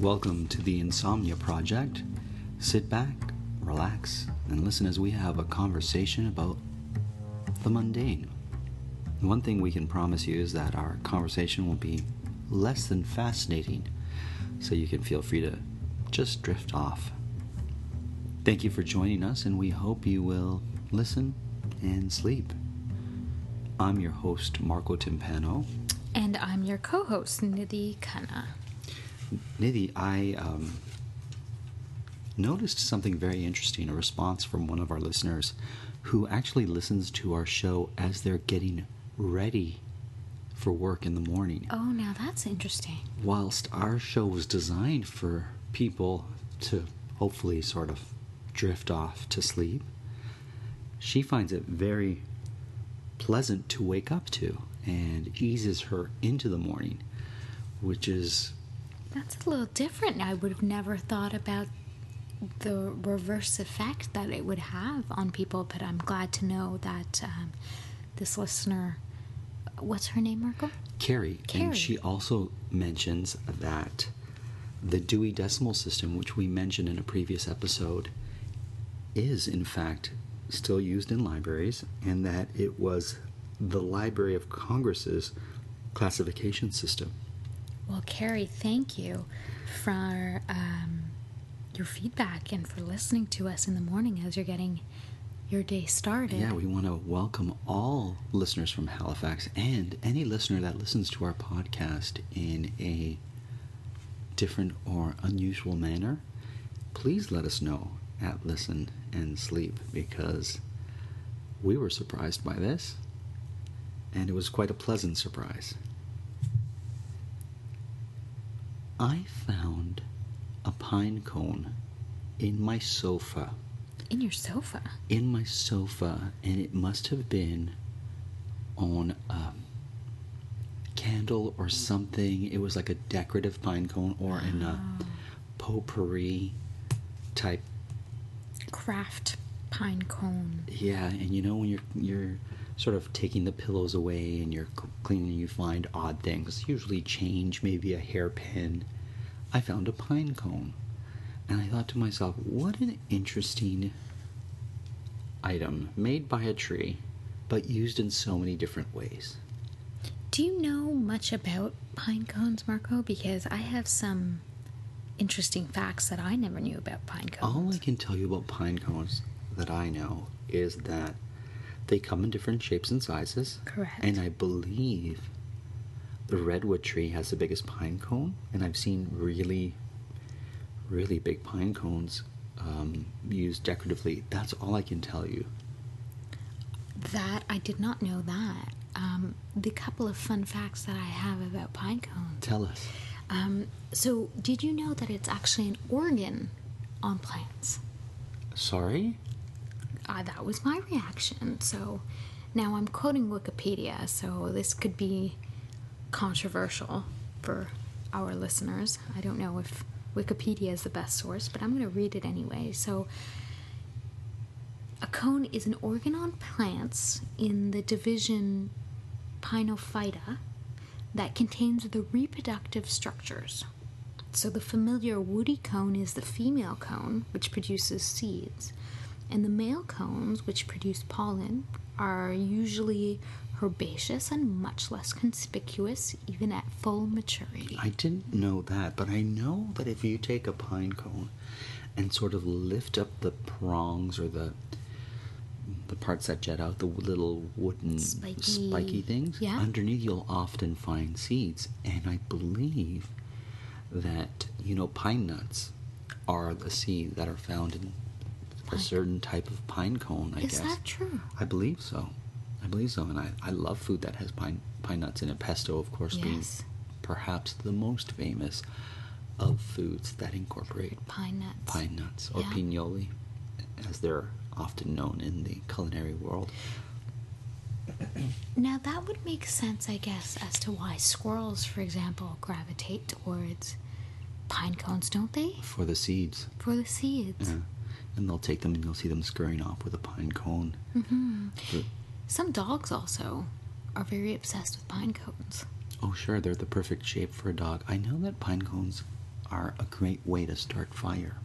Welcome to the Insomnia Project. Sit back, relax, and listen as we have a conversation about the mundane. One thing we can promise you is that our conversation will be less than fascinating, so you can feel free to just drift off. Thank you for joining us, and we hope you will listen and sleep. I'm your host, Marco Timpano. And I'm your co host, Nidhi Khanna. Nidhi, I um, noticed something very interesting a response from one of our listeners who actually listens to our show as they're getting ready for work in the morning. Oh, now that's interesting. Whilst our show was designed for people to hopefully sort of drift off to sleep, she finds it very pleasant to wake up to and eases her into the morning, which is That's a little different. I would have never thought about the reverse effect that it would have on people, but I'm glad to know that um, this listener, what's her name, Marco? Carrie, Carrie. and she also mentions that the Dewey Decimal System, which we mentioned in a previous episode, is in fact still used in libraries, and that it was the Library of Congress's classification system. Well, Carrie, thank you for um, your feedback and for listening to us in the morning as you're getting your day started. Yeah, we want to welcome all listeners from Halifax and any listener that listens to our podcast in a different or unusual manner. Please let us know at Listen and Sleep because we were surprised by this and it was quite a pleasant surprise. I found a pine cone in my sofa In your sofa. in my sofa, and it must have been on a candle or something. It was like a decorative pine cone or in a potpourri type. Craft pine cone. Yeah, and you know when you're you're sort of taking the pillows away and you're cleaning, you find odd things. Usually change, maybe a hairpin. I found a pine cone, and I thought to myself, what an interesting item made by a tree, but used in so many different ways. Do you know much about pine cones, Marco? Because I have some interesting facts that I never knew about pine cones. All I can tell you about pine cones that I know is that they come in different shapes and sizes. Correct. And I believe the redwood tree has the biggest pine cone, and I've seen really, really big pine cones um, used decoratively. That's all I can tell you. That I did not know that. Um, the couple of fun facts that I have about pine cones. Tell us. Um, so, did you know that it's actually an organ on plants? Sorry? Uh, that was my reaction. So, now I'm quoting Wikipedia, so this could be controversial for our listeners. I don't know if Wikipedia is the best source, but I'm going to read it anyway. So, a cone is an organ on plants in the division Pinophyta that contains the reproductive structures. So the familiar woody cone is the female cone, which produces seeds, and the male cones, which produce pollen, are usually herbaceous and much less conspicuous even at full maturity. I didn't know that, but I know that if you take a pine cone and sort of lift up the prongs or the the parts that jet out, the little wooden Spiky- spiky things, yeah. underneath you'll often find seeds. And I believe that, you know, pine nuts are the seed that are found in a certain type of pine cone, I Is guess. Is that true? I believe so. I believe so, and I, I love food that has pine pine nuts in it. Pesto, of course, being perhaps the most famous of foods that incorporate Pine nuts. pine nuts or Yeah. pignoli, as they're often known in the culinary world. Now that would make sense, I guess, as to why squirrels, for example, gravitate towards pine cones, don't they? For the seeds, For the seeds. yeah. And they'll take them and you'll see them scurrying off with a pine cone. Mm-hmm. Some dogs also are very obsessed with pine cones. Oh, sure, they're the perfect shape for a dog. I know that pine cones are a great way to start fire.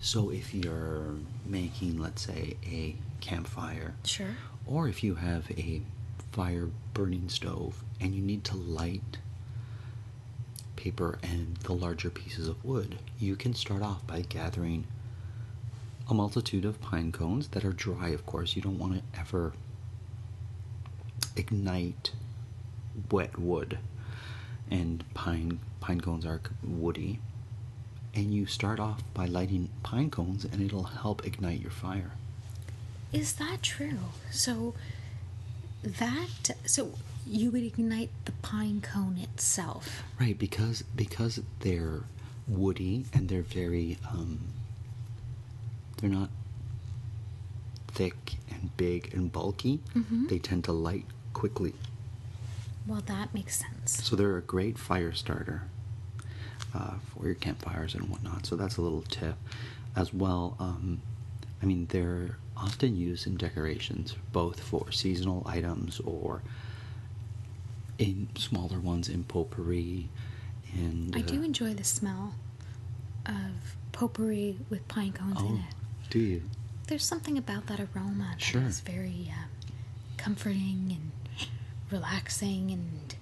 So if you're making, let's say, a campfire, Sure. or if you have a fire burning stove and you need to light paper and the larger pieces of wood, you can start off by gathering a multitude of pine cones that are dry, of course. You don't want to ever ignite wet wood. And pine pine cones are woody. And you start off by lighting pine cones and it'll help ignite your fire. Is that true? So that so you would ignite the pine cone itself. Right, because because they're woody and they're very um, they're not thick and big and bulky. They tend to light quickly, Well, that makes sense. so they're a great fire starter uh, for your campfires and whatnot. So that's a little tip, as well. Um, I mean, they're often used in decorations, both for seasonal items or in smaller ones in potpourri. And I uh, do enjoy the smell of potpourri with pine cones in Oh, it. Do you? There's something about that aroma that is Sure. very um, comforting and relaxing and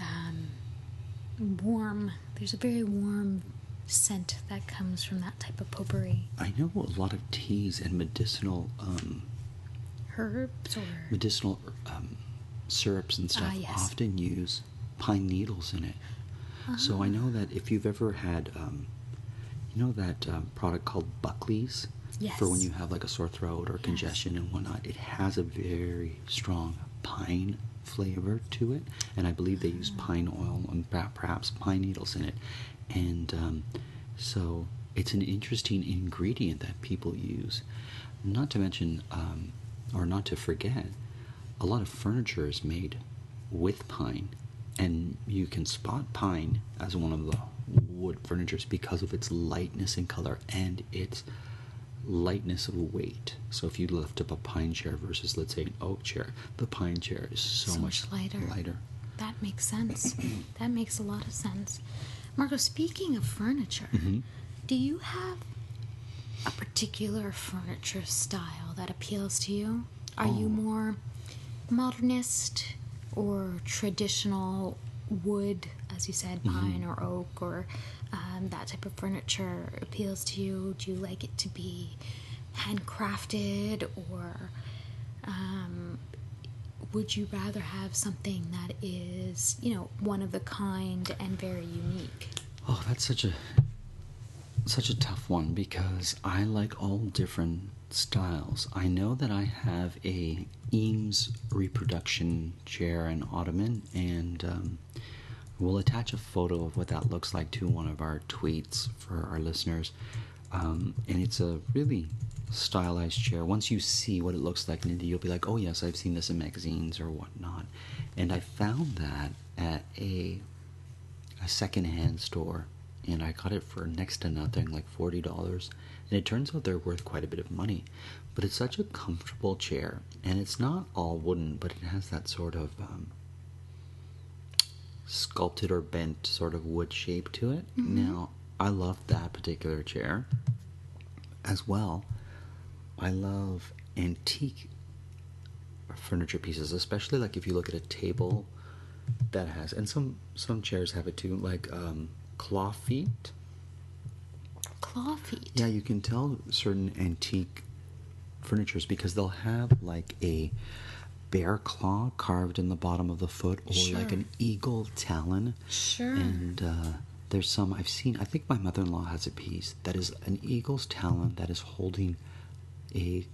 um, warm. There's a very warm scent that comes from that type of potpourri. I know a lot of teas and medicinal um, Herbs or medicinal um, syrups and stuff Ah, yes. often use pine needles in it. So I know that if you've ever had, um, you know, that um, product called Buckley's for when you have like a sore throat or Yes. congestion and whatnot. It has a very strong pine flavor to it, and I believe they use Ah. pine oil and perhaps pine needles in it, and um, so it's an interesting ingredient that people use. Not to mention, um, or not to forget, a lot of furniture is made with pine, and you can spot pine as one of the wood furnitures because of its lightness in color and its lightness of weight. So if you lift up a pine chair versus, let's say, an oak chair, the pine chair is so, So much lighter. Lighter. that makes sense. that makes a lot of sense. Marco, speaking of furniture, Mm-hmm. do you have a particular furniture style that appeals to you? Are you Oh. more modernist or traditional wood, as you said, Mm-hmm. pine or oak, or um, that type of furniture appeals to you? Do you like it to be handcrafted, or um, would you rather have something that is, you know, one of a kind and very unique? Oh, that's such a such a tough one because I like all different styles. I know that I have a Eames reproduction chair and ottoman, and um, we'll attach a photo of what that looks like to one of our tweets for our listeners. Um, and it's a really stylized chair. Once you see what it looks like, Nidhi, you'll be like, "Oh yes, I've seen this in magazines or whatnot." And I found that at a a secondhand store and I got it for next to nothing, like forty dollars. And it turns out they're worth quite a bit of money. But it's such a comfortable chair, and it's not all wooden, but it has that sort of um, sculpted or bent sort of wood shape to it. Now, I love that particular chair. As well, I love antique furniture pieces, especially like if you look at a table that has, and some some chairs have it too, like um, claw feet. Claw feet. Yeah, you can tell certain antique furnitures because they'll have like a bear claw carved in the bottom of the foot or like an eagle talon. Sure. And uh, there's some I've seen, I think my mother in law has a piece that is an eagle's talon that is holding a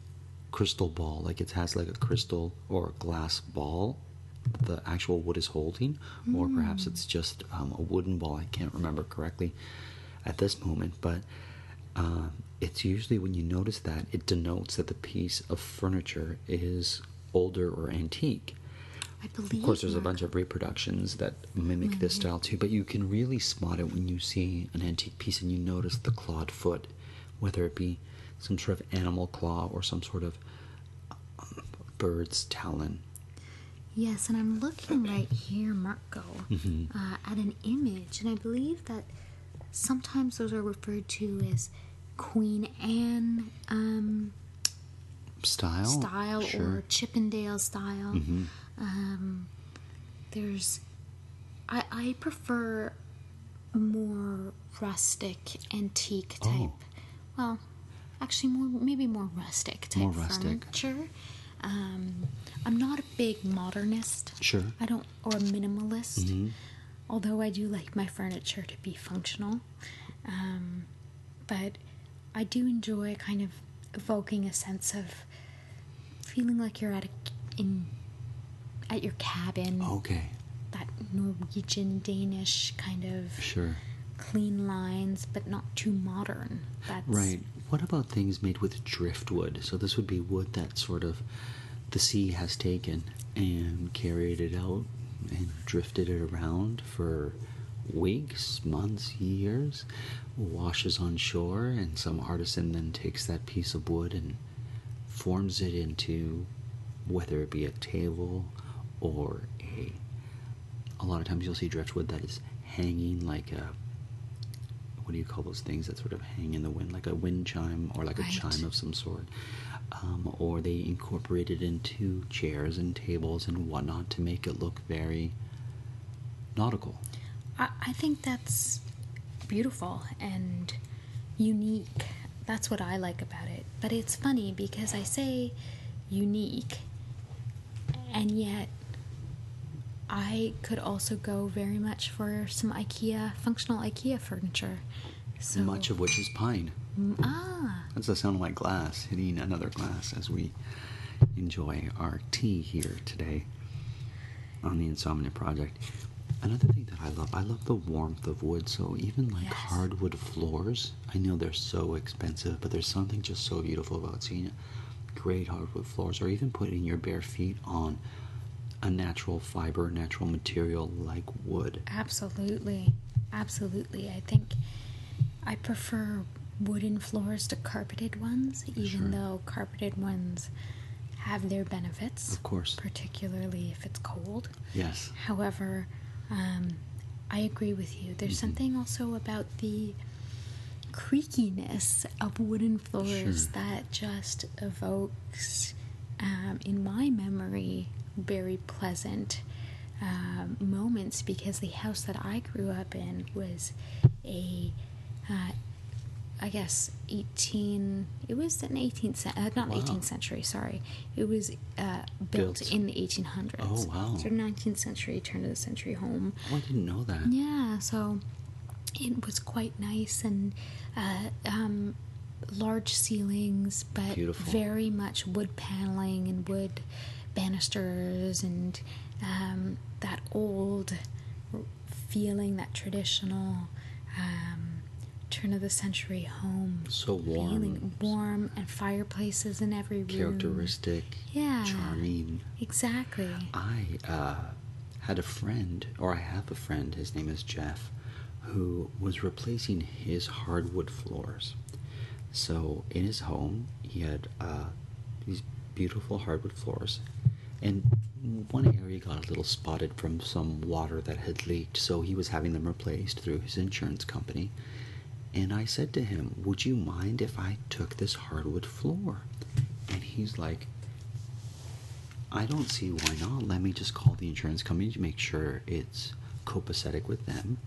crystal ball. Like it has like a crystal or a glass ball the actual wood is holding, or perhaps it's just um, a wooden ball. I can't remember correctly at this moment, but uh, it's usually when you notice that it denotes that the piece of furniture is older or antique. I believe. Of course, there's a bunch of reproductions that mimic this style too, but you can really spot it when you see an antique piece and you notice the clawed foot, whether it be some sort of animal claw or some sort of um, bird's talon. Yes, and I'm looking right here, Marco, Mm-hmm. uh, at an image, and I believe that sometimes those are referred to as Queen Anne um, Style? style Sure. or Chippendale style. Mm-hmm. Um, there's, I, I prefer more rustic, antique type. Oh. Well, actually, more maybe more rustic type More rustic. furniture. Um, I'm not a big modernist. Sure. I don't, or a minimalist. Mm-hmm. Although I do like my furniture to be functional. Um, but I do enjoy kind of evoking a sense of feeling like you're at a in at your cabin. Okay, That Norwegian Danish kind of sure. clean lines, but not too modern. That's Right. What about things made with driftwood? So this would be wood that sort of the sea has taken and carried it out and drifted it around for weeks, months, years, washes on shore, and some artisan then takes that piece of wood and forms it into whether it be a table or a a lot of times you'll see driftwood that is hanging like a what do you call those things that sort of hang in the wind, like a wind chime or like a chime of some sort? Um, or they incorporate it into chairs and tables and whatnot to make it look very nautical. I, I think that's beautiful and unique. That's what I like about it. But it's funny because I say unique, and yet I could also go very much for some IKEA, functional IKEA furniture. So Much of which is pine. Mm, ah, That's the sound of my glass hitting another glass as we enjoy our tea here today on the Insomnia Project. Another thing that I love, I love the warmth of wood. So even like Yes. hardwood floors, I know they're so expensive, but there's something just so beautiful about seeing great hardwood floors, or even putting your bare feet on a natural fiber, natural material like wood. absolutely, absolutely. I think I prefer wooden floors to carpeted ones, even Sure. though carpeted ones have their benefits. Of course. particularly if it's cold. Yes. However, um, I agree with you. There's Mm-hmm. something also about the creakiness of wooden floors Sure. that just evokes, um, in my memory, very pleasant um, moments because the house that I grew up in was a uh, I guess 18 it was an 18th cen- uh, not Wow. 18th century sorry it was uh, built, Built. in the 1800s Oh, wow. so 19th century turn of the century home Oh, I didn't know that. yeah so it was quite nice and uh, um, large ceilings but Beautiful. very much wood paneling and wood banisters and um, that old feeling that traditional um, turn of the century home So warm. feeling warm and fireplaces in every room Characteristic. Yeah. Charming. exactly I uh, had a friend, or I have a friend, his name is Jeff, who was replacing his hardwood floors. So in his home, he had uh, these beautiful hardwood floors, and one area got a little spotted from some water that had leaked, so he was having them replaced through his insurance company. And I said to him, Would you mind if I took this hardwood floor? And he's like, I don't see why not. Let me just call the insurance company to make sure it's copacetic with them.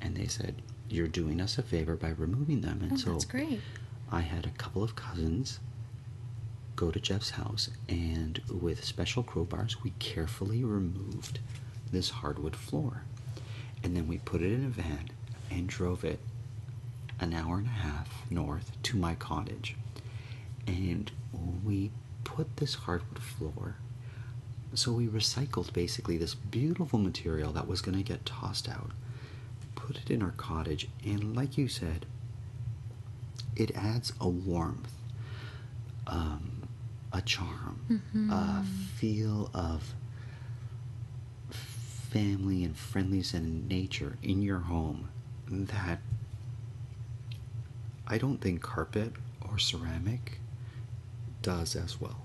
And they said, You're doing us a favor by removing them. And Oh, so that's great. I had a couple of cousins go to Jeff's house, and with special crowbars, we carefully removed this hardwood floor. And then we put it in a van and drove it an hour and a half north to my cottage. And we put this hardwood floor, so we recycled basically this beautiful material that was going to get tossed out, put it in our cottage, and like you said, it adds a warmth, um, a charm, a feel of family and friendliness and nature in your home that I don't think carpet or ceramic does as well.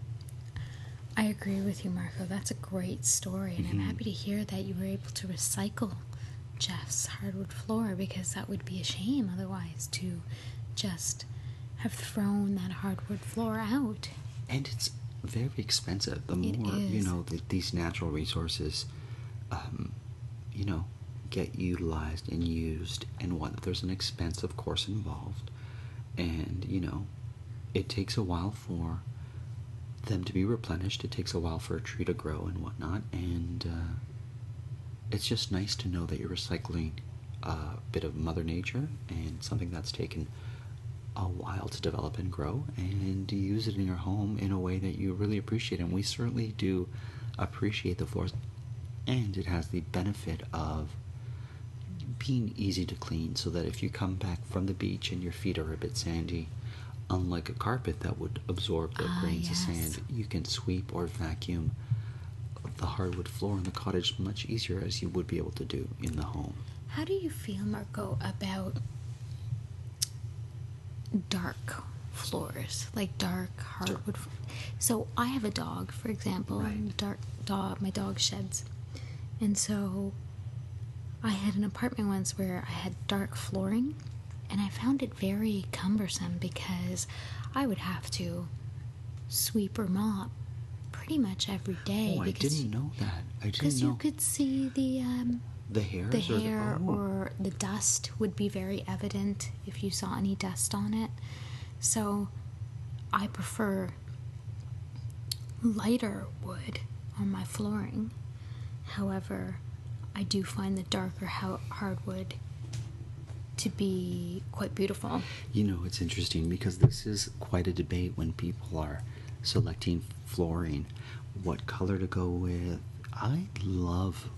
I agree with you, Marco. That's a great story, and I'm happy to hear that you were able to recycle Jeff's hardwood floor because that would be a shame otherwise to just have thrown that hardwood floor out. and it's very expensive. The It more you know that these natural resources, um, you know, get utilized and used, and what there's an expense, of course, involved, and you know, it takes a while for them to be replenished. It takes a while for a tree to grow and whatnot, and uh, it's just nice to know that you're recycling a bit of Mother Nature and something that's taken a while to develop and grow, and to use it in your home in a way that you really appreciate. And we certainly do appreciate the floors, and it has the benefit of being easy to clean so that if you come back from the beach and your feet are a bit sandy, unlike a carpet that would absorb the Ah, grains yes. of sand, you can sweep or vacuum the hardwood floor in the cottage much easier as you would be able to do in the home. How do you feel, Marco, about dark floors, like dark hardwood? f- So I have a dog, for example, and dark dog. My dog sheds, and so I had an apartment once where I had dark flooring, and I found it very cumbersome because I would have to sweep or mop pretty much every day Oh, I didn't know that. I didn't because you could see the um, the the or hair oh. or the dust would be very evident if you saw any dust on it. So I prefer lighter wood on my flooring. However, I do find the darker hardwood to be quite beautiful. You know, it's interesting because this is quite a debate when people are selecting flooring, what color to go with. I love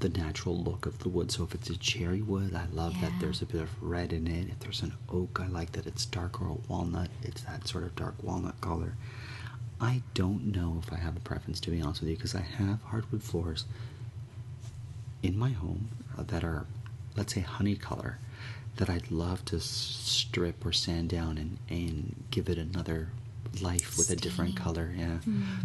the natural look of the wood. So if it's a cherry wood, I love that there's a bit of red in it. If there's an oak, I like that it's dark or a walnut. It's that sort of dark walnut color. I don't know if I have a preference to be honest with you because I have hardwood floors in my home uh, that are, let's say, honey color that I'd love to strip or sand down and, and give it another life with a different color. Yeah.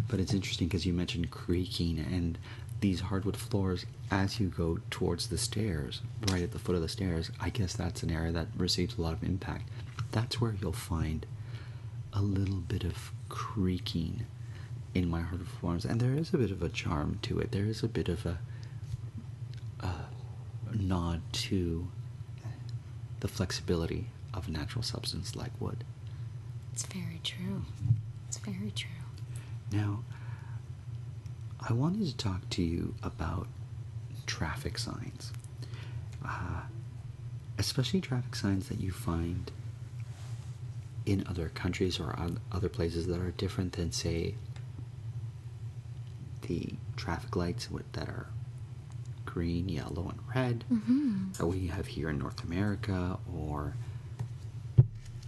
But it's interesting because you mentioned creaking and these hardwood floors as you go towards the stairs, right at the foot of the stairs. I guess that's an area that receives a lot of impact. That's where you'll find a little bit of creaking in my hardwood floors, and there is a bit of a charm to it. There is a bit of a nod to the flexibility of a natural substance like wood. It's very true. It's very true. Now, I wanted to talk to you about traffic signs, uh, especially traffic signs that you find in other countries or on other places that are different than, say, the traffic lights that are green, yellow, and red Mm-hmm. that we have here in North America, or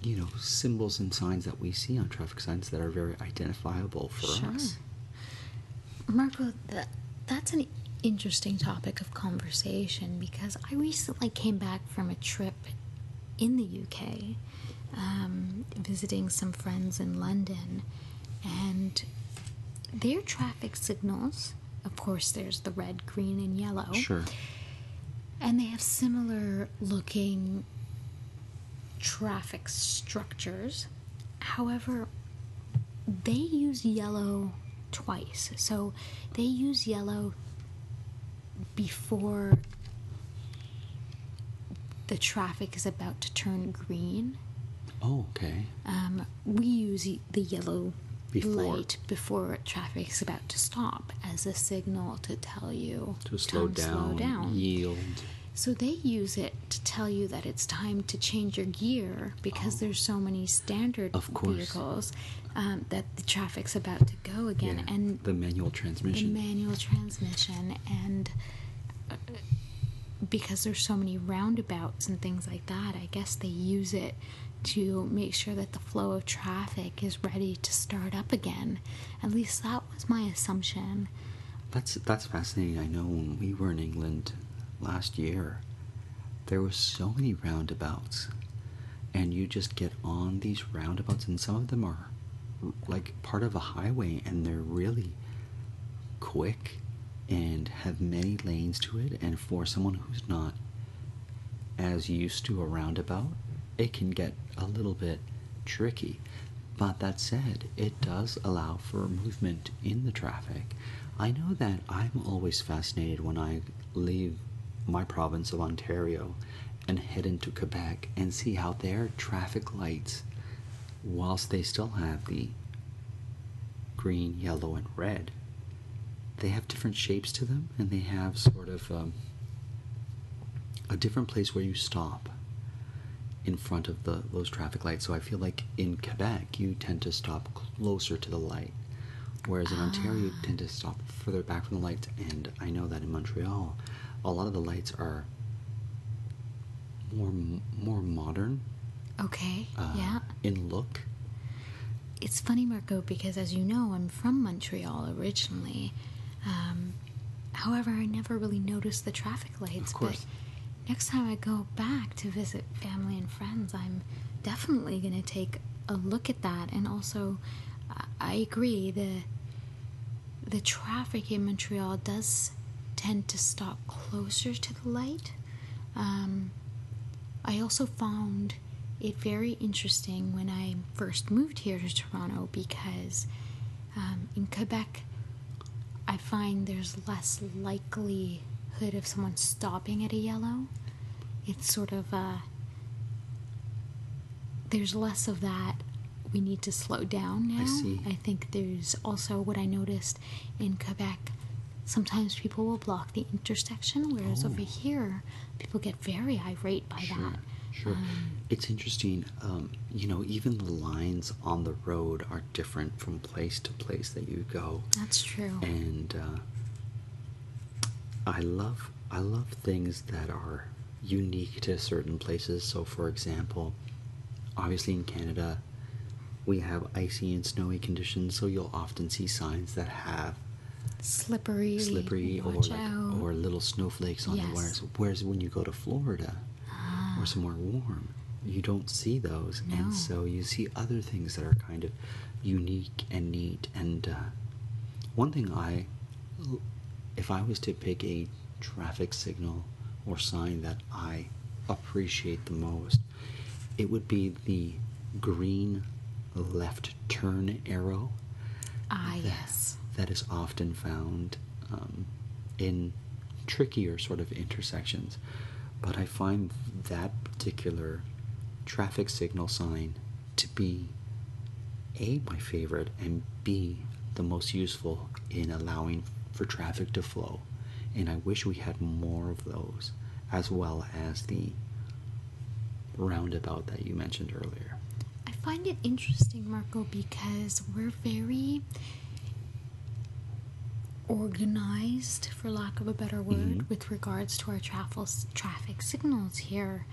you know, symbols and signs that we see on traffic signs that are very identifiable for Sure. us. Marco, that, that's an interesting topic of conversation because I recently came back from a trip in the UK, um, visiting some friends in London, and their traffic signals, of course, there's the red, green, and yellow. Sure. And they have similar looking traffic structures. However, they use yellow twice. So they use yellow before the traffic is about to turn green. Oh, okay. Um, we use the yellow Before. light before traffic is about to stop as a signal to tell you To slow down, slow down. yield. So they use it to tell you that it's time to change your gear because there's so many standard Oh. Of vehicles um, that the traffic's about to go again, Yeah, and the manual transmission. the manual transmission and uh, because there's so many roundabouts and things like that i guess they use it to make sure that the flow of traffic is ready to start up again at least that was my assumption That's that's fascinating. I know when we were in England last year, there were so many roundabouts, and you just get on these roundabouts, and some of them are like part of a highway, and they're really quick and have many lanes to it. And for someone who's not as used to a roundabout, it can get a little bit tricky. But that said, it does allow for movement in the traffic. I know that I'm always fascinated when I leave my province of Ontario and head into Quebec and see how their traffic lights, whilst they still have the green, yellow, and red, they have different shapes to them and they have sort of um, a different place where you stop in front of the those traffic lights. So I feel like in Quebec you tend to stop closer to the light, whereas in Ontario you tend to stop further back from the lights. And I know that in Montreal, a lot of the lights are more more modern okay uh, yeah in look. it's funny marco because as you know i'm from montreal originally um, however i never really noticed the traffic lights Of course. but next time i go back to visit family and friends i'm definitely going to take a look at that. And also I- agree the the traffic in montreal does tend to stop closer to the light. Um, I also found it very interesting when I first moved here to Toronto because um, in Quebec, I find there's less likelihood of someone stopping at a yellow. It's sort of uh, there's less of that. We need to slow down now. I see. I think there's also what I noticed in Quebec. Sometimes people will block the intersection, whereas over here, people get very irate by Sure, that. sure. it's interesting. Um, you know, even the lines on the road are different from place to place that you go. That's true. and uh, I love I love things that are unique to certain places. So, for example, obviously in Canada, we have icy and snowy conditions, so you'll often see signs that have slippery, slippery or like, or little snowflakes on Yes. the wires. Whereas when you go to Florida Ah. or somewhere warm, you don't see those, No. and so you see other things that are kind of unique and neat. And uh, one thing I, if I was to pick a traffic signal or sign that I appreciate the most, it would be the green left turn arrow ah, that- yes. that is often found um, in trickier sort of intersections. But I find that particular traffic signal sign to be A, my favorite, and B, the most useful in allowing for traffic to flow. And I wish we had more of those, as well as the roundabout that you mentioned earlier. I find it interesting, Marco, because we're very organized, for lack of a better word, Mhm. with regards to our travel, traffic signals here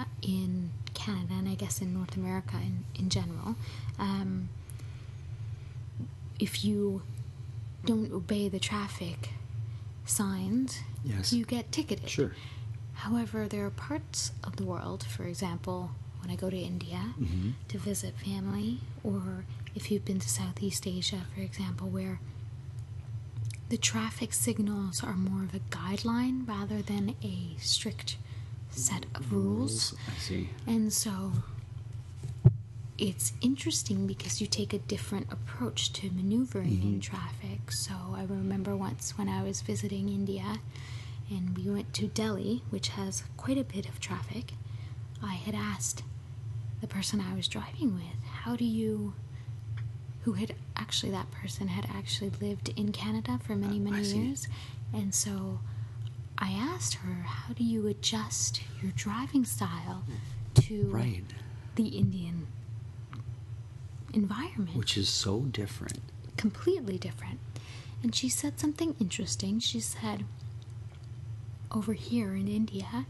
uh, in Canada and I guess in North America in, in general. Um, if you don't obey the traffic signs, Yes. you get ticketed. Sure. However, there are parts of the world, for example, when I go to India Mhm. to visit family, or if you've been to Southeast Asia, for example, where the traffic signals are more of a guideline rather than a strict set of rules. I see. And so it's interesting because you take a different approach to maneuvering in traffic. So I remember once when I was visiting India and we went to Delhi, which has quite a bit of traffic, I had asked the person I was driving with, How do you. Who had actually, that person had actually lived in Canada for many, Uh, many years. And so I asked her, How do you adjust your driving style to Right. the Indian environment? Which is so different. completely different. And she said something interesting. She said, Over here in India,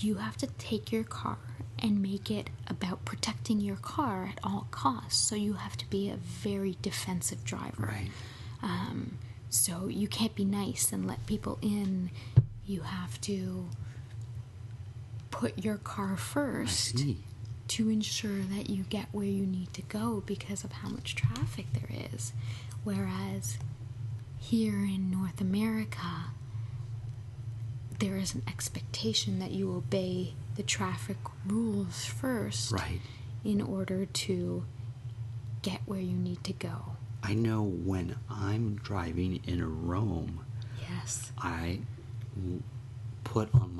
you have to take your car and make it about protecting your car at all costs. So you have to be a very defensive driver. Right. Um, so you can't be nice and let people in. You have to put your car first. To ensure that you get where you need to go because of how much traffic there is. Whereas here in North America, there is an expectation that you obey the traffic rules first Right. in order to get where you need to go. I know when I'm driving in Rome, Yes. I put on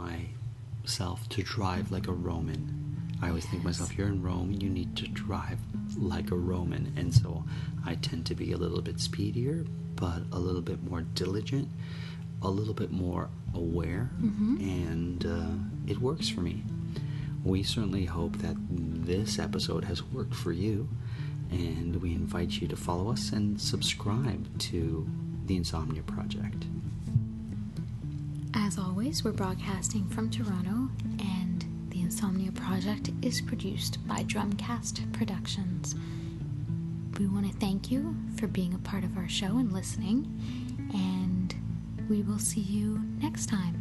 myself to drive like a Roman. I always think to myself, you're in Rome, you need to drive like a Roman. And so I tend to be a little bit speedier, but a little bit more diligent, a little bit more aware, and uh, it works for me. We certainly hope that this episode has worked for you, and we invite you to follow us and subscribe to the Insomnia Project. As always, we're broadcasting from Toronto, and Insomnia Project is produced by Drumcast Productions. We want to thank you for being a part of our show and listening, and we will see you next time.